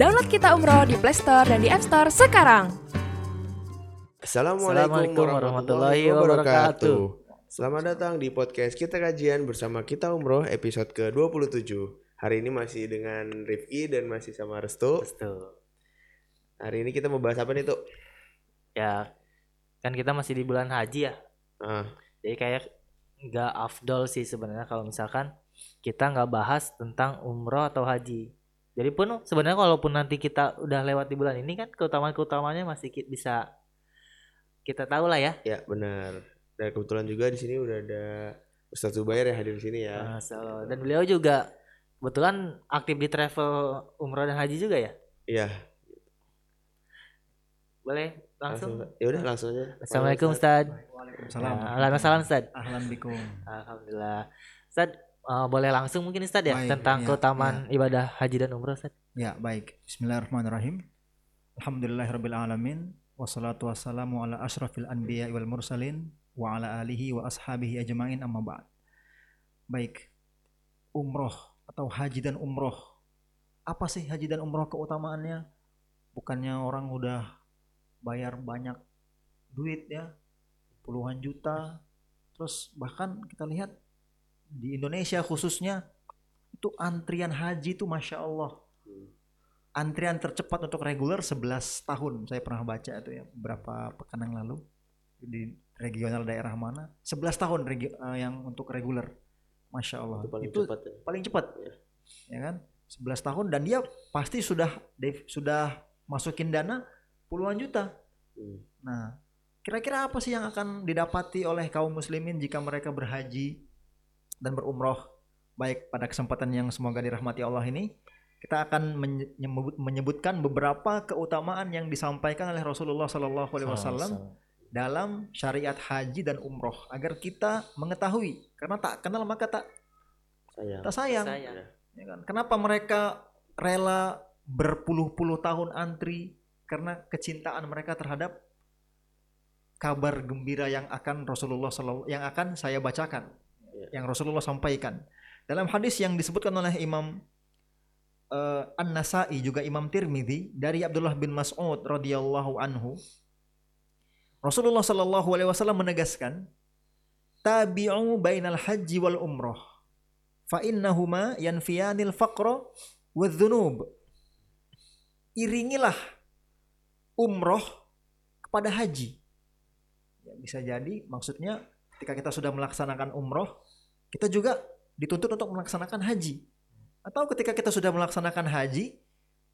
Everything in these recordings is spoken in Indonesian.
Download Kita Umroh di Play Store dan di App Store sekarang. Assalamualaikum Assalamualaikum warahmatullahi wabarakatuh. Selamat datang di podcast Kita Kajian bersama Kita Umroh episode ke-27. Hari ini masih dengan Rifki dan masih sama Restu. Betul. Hari ini kita mau bahas apa nih tuh? Ya, kan kita masih di bulan haji ya. Ah, Jadi kayak nggak afdol sih sebenarnya kalau misalkan kita nggak bahas tentang umroh atau haji. Jadi pun sebenarnya walaupun nanti kita udah lewat di bulan ini kan keutamaan-keutamanya masih ki- bisa kita tahu lah ya. ya benar. Dan kebetulan juga di sini udah ada Ustadz Zubair yang hadir di sini ya. Masya Allah. Dan beliau juga kebetulan aktif di travel umroh dan haji juga ya. Iya, Boleh langsung. Ya udah langsung aja. Assalamualaikum Ustaz. Waalaikumsalam. Ya, Ahlan wa sahlan, Ustaz. Ahlan bikum. Alhamdulillah. Ustaz, eh, boleh langsung mungkin Ustaz ya Baik, tentang iya, keutamaan ibadah haji dan umroh Ustaz. Ya, baik. Bismillahirrahmanirrahim. Alhamdulillahirabbil alamin wassalatu wassalamu ala asyrafil anbiya wal mursalin wa ala alihi wa ashabihi ajmain amma ba'd. Baik. Umroh atau haji dan umroh. Apa sih haji dan umroh keutamaannya? Bukannya orang udah bayar banyak duit ya, puluhan juta. Terus bahkan kita lihat di Indonesia khususnya itu antrian haji itu masya Allah. Antrian tercepat untuk reguler 11 tahun. Saya pernah baca itu ya beberapa pekan yang lalu. Di regional daerah mana. 11 tahun regi- eh, yang untuk reguler. Masya Allah. Itu paling itu cepat ya. paling cepat. Iya. ya kan? 11 tahun dan dia pasti sudah sudah masukin dana puluhan juta. Hmm. Nah, kira-kira apa sih yang akan didapati oleh kaum muslimin jika mereka berhaji dan berumroh baik pada kesempatan yang semoga dirahmati Allah ini? Kita akan menye- menyebut- menyebutkan beberapa keutamaan yang disampaikan oleh Rasulullah Shallallahu Alaihi Wasallam dalam syariat haji dan umroh agar kita mengetahui karena tak kenal maka tak Sayang. tak sayang. Sayang. Ya kan? Kenapa mereka rela berpuluh-puluh tahun antri karena kecintaan mereka terhadap kabar gembira yang akan Rasulullah SAW yang akan saya bacakan, Ya. Yang Rasulullah sampaikan. Dalam hadis yang disebutkan oleh Imam eh, An-Nasai juga Imam Tirmidzi dari Abdullah bin Mas'ud radhiyallahu anhu Rasulullah Shallallahu alaihi wasallam menegaskan tabi'u bainal haji wal umroh fa innahuma yanfiyanil faqra wadh-dhunub iringilah umroh kepada haji. Ya, bisa jadi maksudnya ketika kita sudah melaksanakan umroh kita juga dituntut untuk melaksanakan haji. Atau ketika kita sudah melaksanakan haji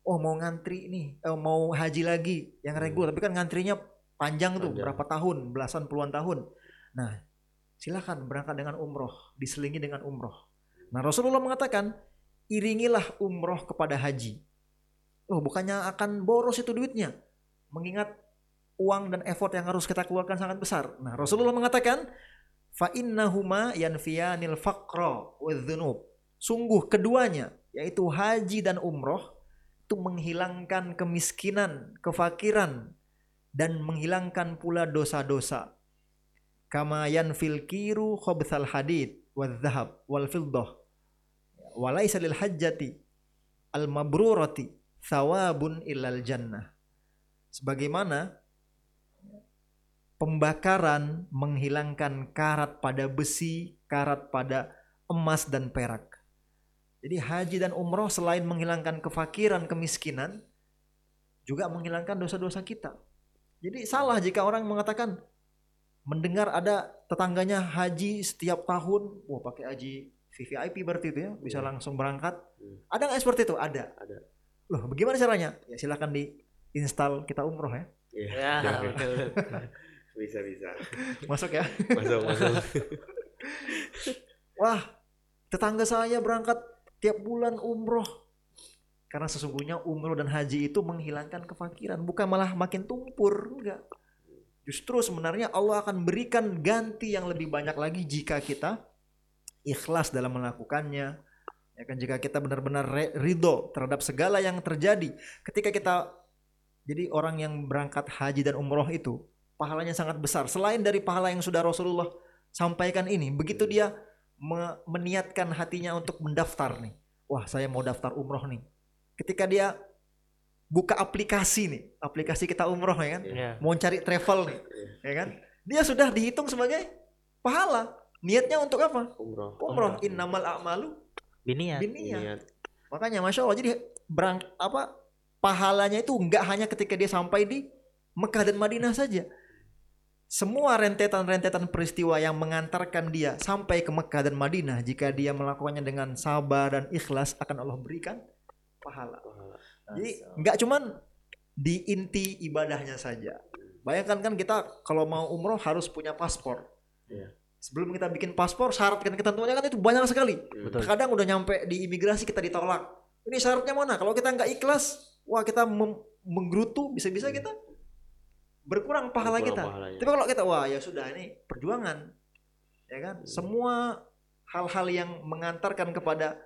oh mau ngantri nih eh, mau haji lagi yang reguler. Tapi kan ngantrinya panjang tuh Panjang. berapa tahun belasan puluhan tahun. Nah silakan berangkat dengan umroh diselingi dengan umroh. Nah Rasulullah mengatakan iringilah umroh kepada haji. Oh bukannya akan boros itu duitnya mengingat uang dan effort yang harus kita keluarkan sangat besar. Nah Rasulullah mengatakan fa innahuma yanfiyanil faqra wadh-dhunub sungguh keduanya yaitu haji dan umroh itu menghilangkan kemiskinan, kefakiran dan menghilangkan pula dosa-dosa. Kama yanfil kiru khabthal hadid wal dhahab wal fiddah. Walaysa lil hajjati al mabrurati thawabun illal jannah. Sebagaimana pembakaran menghilangkan karat pada besi, karat pada emas dan perak. Jadi haji dan umroh selain menghilangkan kefakiran, kemiskinan, juga menghilangkan dosa-dosa kita. Jadi salah jika orang mengatakan mendengar ada tetangganya haji setiap tahun, wah pakai haji VVIP berarti itu ya, bisa Iya. langsung berangkat. Hmm. Ada nggak seperti itu? Ada. Ada. Loh, bagaimana caranya? Ya silakan diinstal kita umroh ya. Iya. Ya, Oke. betul. Bisa bisa. Masuk ya. Masuk masuk. Wah, tetangga saya berangkat tiap bulan umroh. Karena sesungguhnya umroh dan haji itu menghilangkan kefakiran, bukan malah makin tumpur, enggak. Justru sebenarnya Allah akan berikan ganti yang lebih banyak lagi jika kita ikhlas dalam melakukannya. Ya kan jika kita benar-benar ridho terhadap segala yang terjadi. Ketika kita jadi orang yang berangkat haji dan umroh itu pahalanya sangat besar. Selain dari pahala yang sudah Rasulullah sampaikan ini, begitu dia me- meniatkan hatinya untuk mendaftar nih. Wah, saya mau daftar umroh nih. Ketika dia buka aplikasi nih, aplikasi kita umroh ya kan, Iya. mau cari travel nih, ya kan, dia sudah dihitung sebagai pahala. Niatnya untuk apa? Umroh. Umroh. Innamal a'malu Biniat. binniyat. Niat. Makanya masya Allah jadi berang apa pahalanya itu nggak hanya ketika dia sampai di Mekah dan Madinah saja. Semua rentetan-rentetan peristiwa yang mengantarkan dia sampai ke Mekah dan Madinah jika dia melakukannya dengan sabar dan ikhlas akan Allah berikan pahala. Jadi nggak cuman di inti ibadahnya saja. Bayangkan kan kita kalau mau umroh harus punya paspor. Iya. Sebelum kita bikin paspor, syarat dan ketentuannya kan itu banyak sekali. Betul. Kadang udah nyampe di imigrasi kita ditolak. Ini syaratnya mana? Kalau kita nggak ikhlas, wah kita menggerutu, bisa-bisa kita berkurang pahala Berkurang kita. pahalanya. Tapi kalau kita wah ya sudah ini perjuangan, ya kan? Hmm. Semua hal-hal yang mengantarkan kepada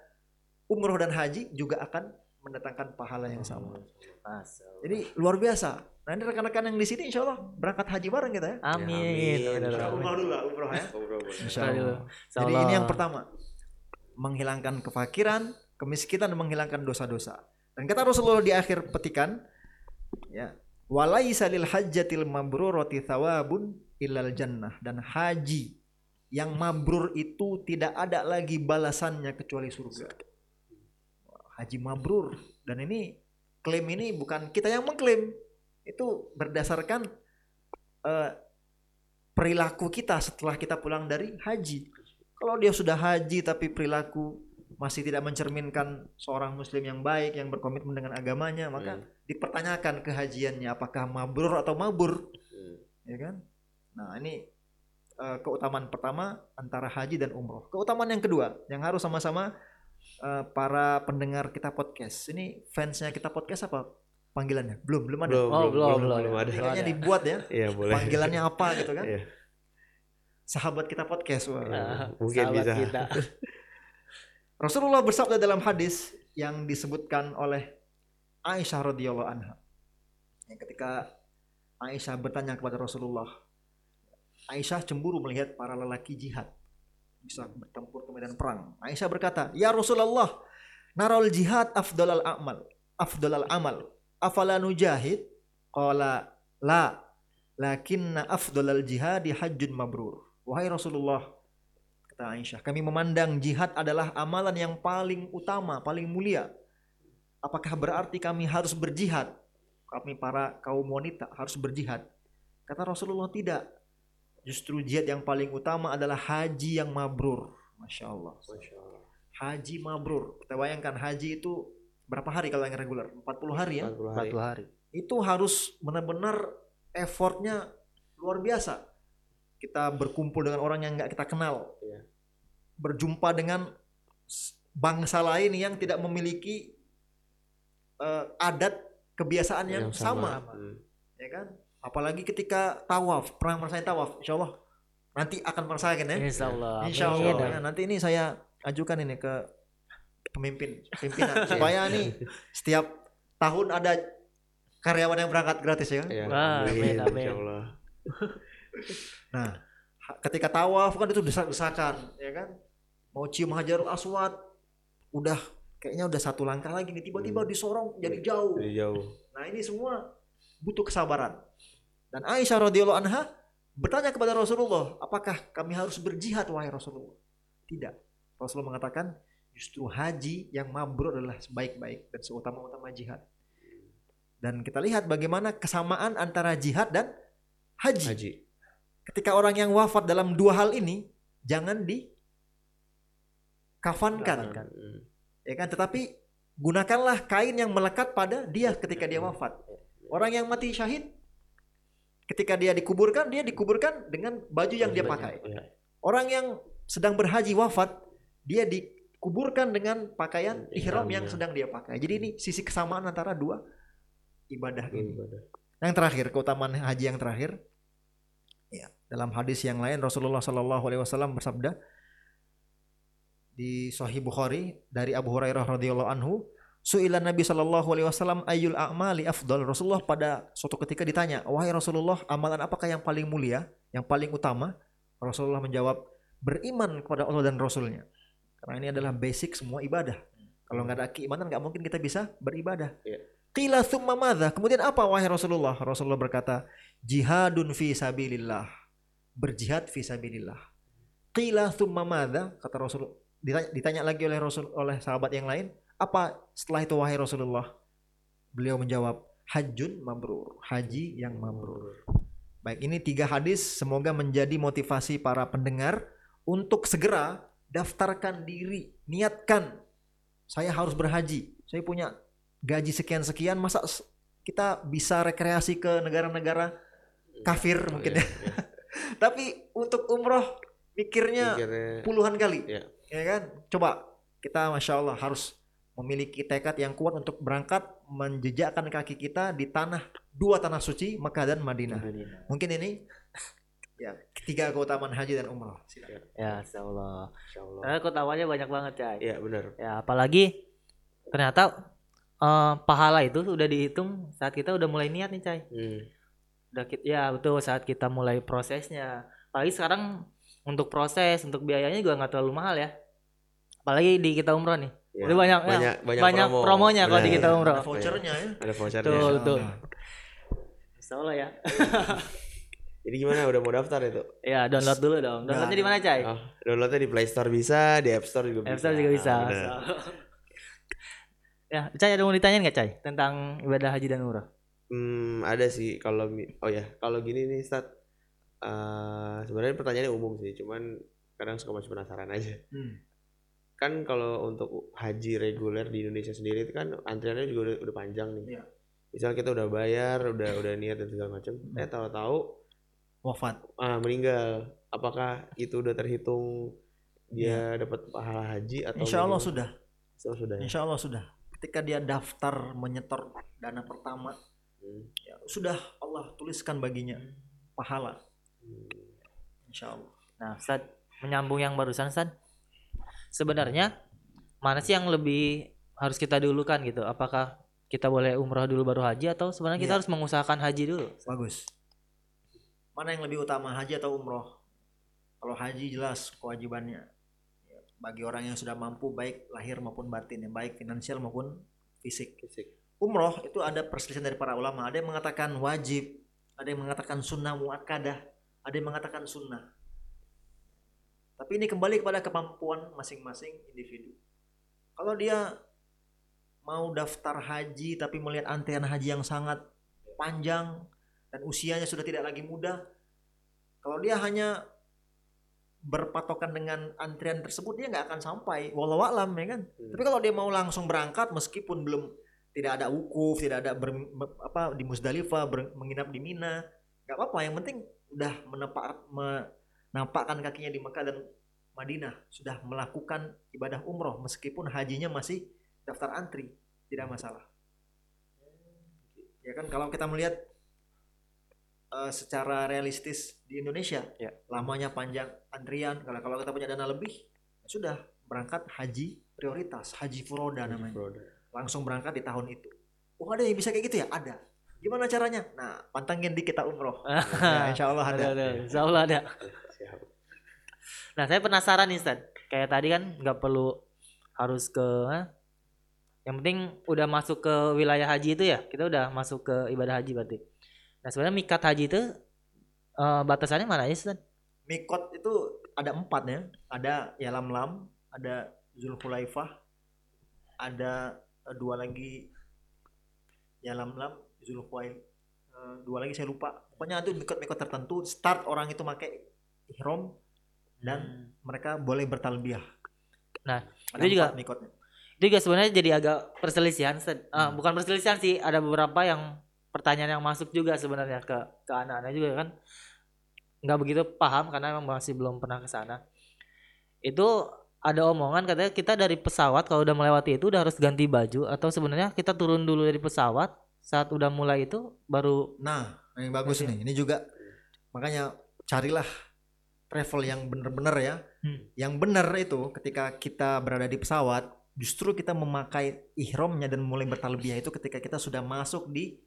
umroh dan haji juga akan mendatangkan pahala yang sama. Masya Allah. Jadi luar biasa. Nah ini rekan-rekan yang di sini insya Allah berangkat haji bareng kita ya. Amin. amin. Amin. Umroh dulu lah, umroh ya. Umroh. Insya. Allah. Jadi Allah. ini yang pertama. Menghilangkan kefakiran, kemiskinan dan menghilangkan dosa-dosa. Dan kata Rasulullah di akhir petikan ya, walaisa lil hajjatil mabrurati thawabun illal jannah dan haji yang mabrur itu tidak ada lagi balasannya kecuali surga. Haji mabrur dan ini klaim ini bukan kita yang mengklaim. Itu berdasarkan eh, perilaku kita setelah kita pulang dari haji. Kalau dia sudah haji tapi perilaku masih tidak mencerminkan seorang muslim yang baik yang berkomitmen dengan agamanya, maka Hmm. Dipertanyakan kehajiannya apakah mabrur atau mabur, Hmm. ya kan? Nah, ini eh, keutamaan pertama antara haji dan umroh. Keutamaan yang kedua yang harus sama-sama eh, para pendengar kita podcast. Ini fansnya kita podcast apa panggilannya? Belum, belum ada. Belum, Oh, belum, belum, belum, belum. belum ada. Kayaknya dibuat ya. Iya, boleh. Panggilannya apa gitu kan? Iya. Sahabat kita podcast. Wah. Ah, Mungkin sahabat bisa. kita. Rasulullah bersabda dalam hadis yang disebutkan oleh Aisyah radhiyallahu anha. Yang ketika Aisyah bertanya kepada Rasulullah, Aisyah cemburu melihat para lelaki jihad bisa bertempur ke medan perang. Aisyah berkata, "Ya Rasulullah, narol jihad afdalal amal, afdalal amal. Afala nujahid?" Qala, "La, lakinna afdalal jihadi hajjun mabrur." Wahai Rasulullah, kata Aisyah, kami memandang jihad adalah amalan yang paling utama, paling mulia. Apakah berarti kami harus berjihad? Kami para kaum wanita harus berjihad. Kata Rasulullah tidak. Justru jihad yang paling utama adalah haji yang mabrur. Masya Allah. Masya Allah. Haji mabrur. Kita bayangkan haji itu berapa hari kalau yang reguler? 40 hari ya. 40 hari. 40 hari. Itu harus benar-benar effortnya luar biasa. Kita berkumpul dengan orang yang nggak kita kenal. Iya. Berjumpa dengan bangsa lain yang tidak memiliki eh, adat kebiasaan yang, sama. Hmm. ya kan? Apalagi ketika tawaf, pernah merasakan tawaf, insya Allah nanti akan merasakan ya. Insya Allah. Insya Amin. Allah. Ya, nanti ini saya ajukan ini ke pemimpin, pimpinan supaya nih setiap tahun ada karyawan yang berangkat gratis ya. kan? Ya, Wah, amin, amin. Insya Allah. Nah, ketika tawaf kan itu desak-desakan, ya kan? Mau cium hajarul aswad, udah kayaknya udah satu langkah lagi nih tiba-tiba Hmm. disorong jadi jauh. Dari jauh. Nah ini semua butuh kesabaran. Dan Aisyah radhiyallahu anha bertanya kepada Rasulullah, apakah kami harus berjihad wahai Rasulullah? Tidak. Rasulullah mengatakan justru haji yang mabrur adalah sebaik-baik dan seutama-utama jihad. Dan kita lihat bagaimana kesamaan antara jihad dan haji. Haji. Ketika orang yang wafat dalam dua hal ini jangan dikafankan, Hmm. Ya kan? Tetapi gunakanlah kain yang melekat pada dia ketika dia wafat. Orang yang mati syahid ketika dia dikuburkan, dia dikuburkan dengan baju yang dia pakai. Orang yang sedang berhaji wafat, dia dikuburkan dengan pakaian ihram yang sedang dia pakai. Jadi ini sisi kesamaan antara dua ibadah ini. Yang terakhir, keutamaan haji yang terakhir. Ya, dalam hadis yang lain Rasulullah Shallallahu alaihi wasallam bersabda di Sahih Bukhari dari Abu Hurairah radhiyallahu anhu, Su'ilan Nabi Shallallahu alaihi wasallam ayyul a'mali afdal. Rasulullah pada suatu ketika ditanya, "Wahai Rasulullah, amalan apakah yang paling mulia, yang paling utama?" Rasulullah menjawab, "Beriman kepada Allah dan Rasulnya." Karena ini adalah basic semua ibadah. Kalau nggak ada keimanan nggak mungkin kita bisa beribadah. Iya. Qila thumma madza? Kemudian apa wahai Rasulullah? Rasulullah berkata, jihadun fi sabilillah. Berjihad fi sabilillah. Qila thumma madza? Kata Rasul ditanya, ditanya lagi oleh Rasul oleh sahabat yang lain, apa setelah itu wahai Rasulullah? Beliau menjawab, hajjun mabrur, haji yang mabrur. Baik, ini tiga hadis semoga menjadi motivasi para pendengar untuk segera daftarkan diri, niatkan saya harus berhaji. Saya punya gaji sekian-sekian, masa kita bisa rekreasi ke negara-negara kafir Oh, mungkin iya, ya. Tapi untuk umroh mikirnya Mikirnya puluhan kali, Iya. Ya kan? Coba kita masya Allah harus memiliki tekad yang kuat untuk berangkat menjejakkan kaki kita di tanah dua tanah suci Mekah dan Madinah. Mungkin ini ya tiga keutamaan haji dan umrah. Silakan. Ya, insya Allah. Insya Allah. Karena keutamanya banyak banget, Cai. Iya benar. Ya, apalagi ternyata eh, pahala itu udah dihitung saat kita udah mulai niat nih, Cai. Hmm. Udah ki- ya betul saat kita mulai prosesnya. Apalagi sekarang untuk proses, untuk biayanya juga nggak terlalu mahal ya. Apalagi di kita umroh nih. Ya, Udah banyak ya, banyak banyak, banyak promo. promonya kalau di kita umroh. Ada vouchernya ya. Ada vouchernya. Betul, Insya betul. Allah. Insya Allah ya. Jadi gimana udah mau daftar itu? Ya, download dulu dong. Downloadnya di mana, Cai? Oh, downloadnya di Play Store bisa, di App Store juga bisa. App Store juga bisa. Ah, benar. ya, Cai ada mau ditanyain nggak, Cai? Tentang ibadah haji dan umroh? Hmm, ada sih kalau oh ya, kalau gini nih Stat. eh, sebenarnya pertanyaannya umum sih, cuman kadang suka masih penasaran aja. Hmm. Kan kalau untuk haji reguler di Indonesia sendiri itu kan antriannya juga udah, udah panjang nih. Iya. Misal kita udah bayar, udah udah niat dan segala macam, Hmm. eh tahu-tahu Wafat. ah meninggal. Apakah itu udah terhitung dia dapat pahala haji atau. Insya Allah sudah. So, sudah. ya? Insya Allah sudah. Ketika dia daftar menyetor dana pertama, Hmm. ya, sudah Allah tuliskan baginya pahala. Hmm. Insya Allah. Nah, Ustaz, menyambung yang barusan, Ustaz. Sebenarnya mana sih yang lebih harus kita dulukan gitu? Apakah kita boleh umroh dulu baru haji atau sebenarnya kita Iya. harus mengusahakan haji dulu? Bagus. Mana yang lebih utama haji atau umroh? Kalau haji jelas kewajibannya Ya, bagi orang yang sudah mampu baik lahir maupun batin, ya, baik finansial maupun fisik. Fisik. Umroh itu ada perselisihan dari para ulama. Ada yang mengatakan wajib, ada yang mengatakan sunnah muakkadah, ada yang mengatakan sunnah. Tapi ini kembali kepada kemampuan masing-masing individu. Kalau dia mau daftar haji tapi melihat antrian haji yang sangat panjang dan usianya sudah tidak lagi muda, kalau dia hanya berpatokan dengan antrian tersebut dia nggak akan sampai walau alam ya kan Hmm. tapi kalau dia mau langsung berangkat meskipun belum tidak ada wukuf tidak ada ber, apa di Musdalifah ber- menginap di Mina nggak apa-apa yang penting udah menempak menampakkan kakinya di Mekah dan Madinah. Sudah melakukan ibadah umroh meskipun hajinya masih daftar antri. Tidak masalah. Ya kan kalau kita melihat eh, secara realistis di Indonesia Ya. lamanya panjang antrian kalau kalau kita punya dana lebih ya sudah berangkat haji prioritas haji furoda namanya. Produk. langsung berangkat di tahun itu. Oh ada yang bisa kayak gitu ya? Ada. Gimana caranya? Nah pantangin di kita umroh. Ya, insya Allah ada, Ada, ada. Insya Allah ada. Siap. Nah, saya penasaran nih, Ustaz. Kayak tadi kan nggak perlu harus ke yang penting udah masuk ke wilayah haji itu ya. Kita udah masuk ke ibadah haji berarti. Nah, sebenarnya mikat haji itu eh, batasannya mana aja, Ustaz? mikot itu ada empat ya ada Yalamlam ada Zulhulaifah ada eh, dua lagi Yalamlam Zulhuwail eh, dua lagi saya lupa pokoknya itu mikot-mikot tertentu start orang itu pakai ihram dan mereka boleh bertalbiyah Nah, itu juga- mikotnya itu juga sebenarnya jadi agak perselisihan. Ah, bukan perselisihan sih ada beberapa yang pertanyaan yang masuk juga sebenarnya ke ke anak-anak juga kan nggak begitu paham karena emang masih belum pernah ke sana itu ada omongan katanya kita dari pesawat kalau udah melewati itu udah harus ganti baju atau sebenarnya kita turun dulu dari pesawat saat udah mulai itu baru Nah, yang bagus Oke. nih. Ini juga makanya carilah travel yang bener-bener ya. Hmm. Yang bener itu ketika kita berada di pesawat, justru kita memakai ihramnya dan mulai bertalbiyah itu ketika kita sudah masuk di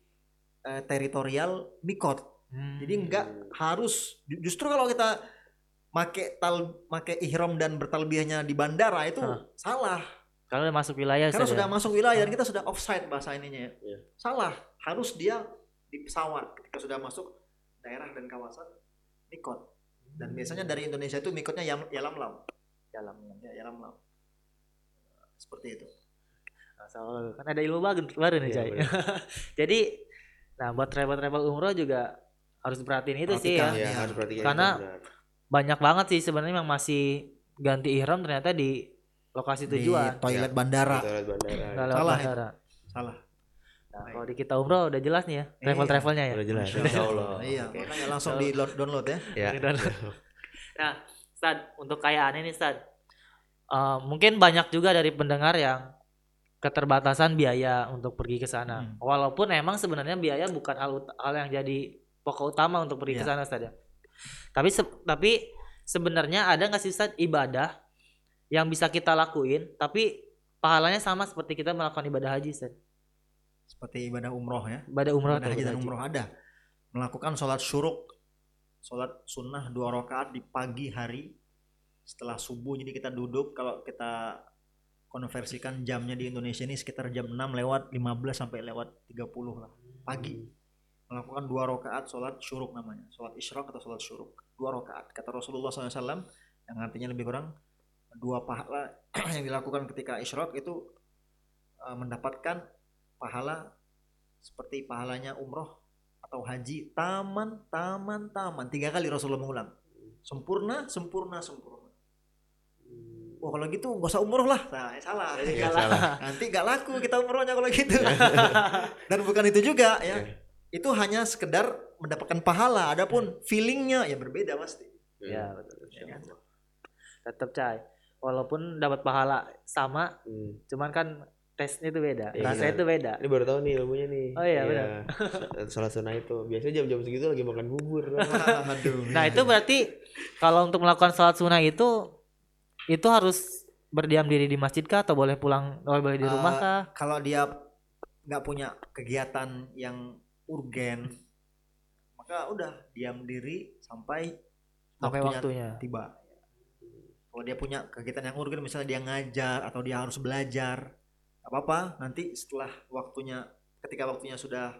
eh, teritorial mikot. Jadi enggak harus ju- justru kalau kita make tal make ihram dan bertalbiyahnya di bandara itu Hah. salah. Kalau udah masuk wilayah Karena sudah ya? masuk wilayah dan kita sudah offside bahasa ininya ya. Iya. Salah. Harus dia di pesawat ketika sudah masuk daerah dan kawasan mikot. Dan biasanya dari Indonesia itu mikotnya yam, yalamlam. dalam Ya, yalamlam. Seperti itu. Masya Allah, kan ada ilmu baru, baru nih Iya, Cai. benar. Jadi nah buat travel-travel umroh juga harus perhatiin itu sih ya. Iya, harus Karena itu. Banyak banget sih sebenarnya yang masih ganti ihram ternyata di lokasi tujuan. Di toilet bandara. Di toilet bandara. Salah ya? bandara. Salah. Nah, kalau di kita umroh udah jelas nih ya, Iya. travel-travelnya ya. Udah jelas. Insya Insya Allah. Iya, Oke. makanya langsung di load- download ya. Ya. Nah, Stad, untuk kayak aneh nih Stad. Eh, mungkin banyak juga dari pendengar yang keterbatasan biaya untuk pergi ke sana. Hmm. Walaupun emang sebenarnya biaya bukan hal, hal yang jadi pokok utama untuk pergi ke Iya. sana Stad ya. Tapi se- tapi sebenarnya ada nggak sih Stad ibadah yang bisa kita lakuin tapi pahalanya sama seperti kita melakukan ibadah haji Stad. Seperti ibadah umroh ya. Ibadah umroh Ibadah haji dan umroh ada. Melakukan sholat syuruk. Sholat sunnah dua rakaat di pagi hari setelah subuh. Jadi kita duduk kalau kita konversikan jamnya di Indonesia ini sekitar jam 6 lewat 15 sampai lewat 30 lah pagi. Melakukan dua rakaat sholat syuruk namanya. Sholat isyraq atau sholat syuruk. Dua rakaat. Kata Rasulullah SAW yang artinya lebih kurang dua pahala yang dilakukan ketika isyraq itu eh, mendapatkan pahala seperti pahalanya umroh atau haji taman taman taman. Tiga kali Rasulullah mengulang. Sempurna sempurna sempurna. Wah kalau gitu nggak usah umroh lah. Nah, salah. Iya, salah. nanti nggak laku kita umrohnya kalau gitu. Dan bukan itu juga ya. Itu hanya sekedar mendapatkan pahala. Adapun feelingnya ya berbeda pasti. Ya, betul. Ya kan? Tetap Cai. Walaupun dapat pahala sama, Hmm. cuman kan tesnya itu beda, Iya. rasanya itu beda. Ini baru tahu nih ilmunya nih. Oh iya, benar. Sholat sunnah itu. Biasanya jam-jam segitu lagi makan bubur. aduh Nah itu berarti kalau untuk melakukan sholat sunnah itu itu harus berdiam diri di masjid kah atau boleh pulang atau boleh di rumah Eh, kah? kalau dia nggak punya kegiatan yang urgen maka udah diam diri sampai Sampai waktunya waktunya. tiba kalau dia punya kegiatan yang urgen misalnya dia ngajar atau dia harus belajar apa-apa nanti setelah waktunya ketika waktunya sudah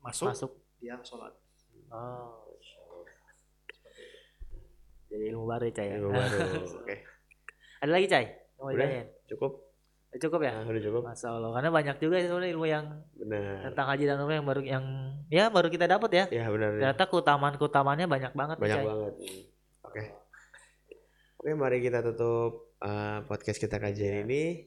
masuk, Masuk. dia sholat Oh. Jadi ilmu baru Cai ya. Ilmu baru. Oke. Ada lagi Cai? Yang Mau Udah. ditanyain? Cukup. Cukup ya? Nah, udah cukup. Masya Allah. Karena banyak juga sebenarnya ilmu yang Benar. tentang haji dan umrah yang baru yang ya baru kita dapat ya. Ya benar. Ternyata keutamaan keutamaannya banyak banget. nih, Banyak Cai. banget. Oke. Oke, mari kita tutup uh, podcast kita kajian ini.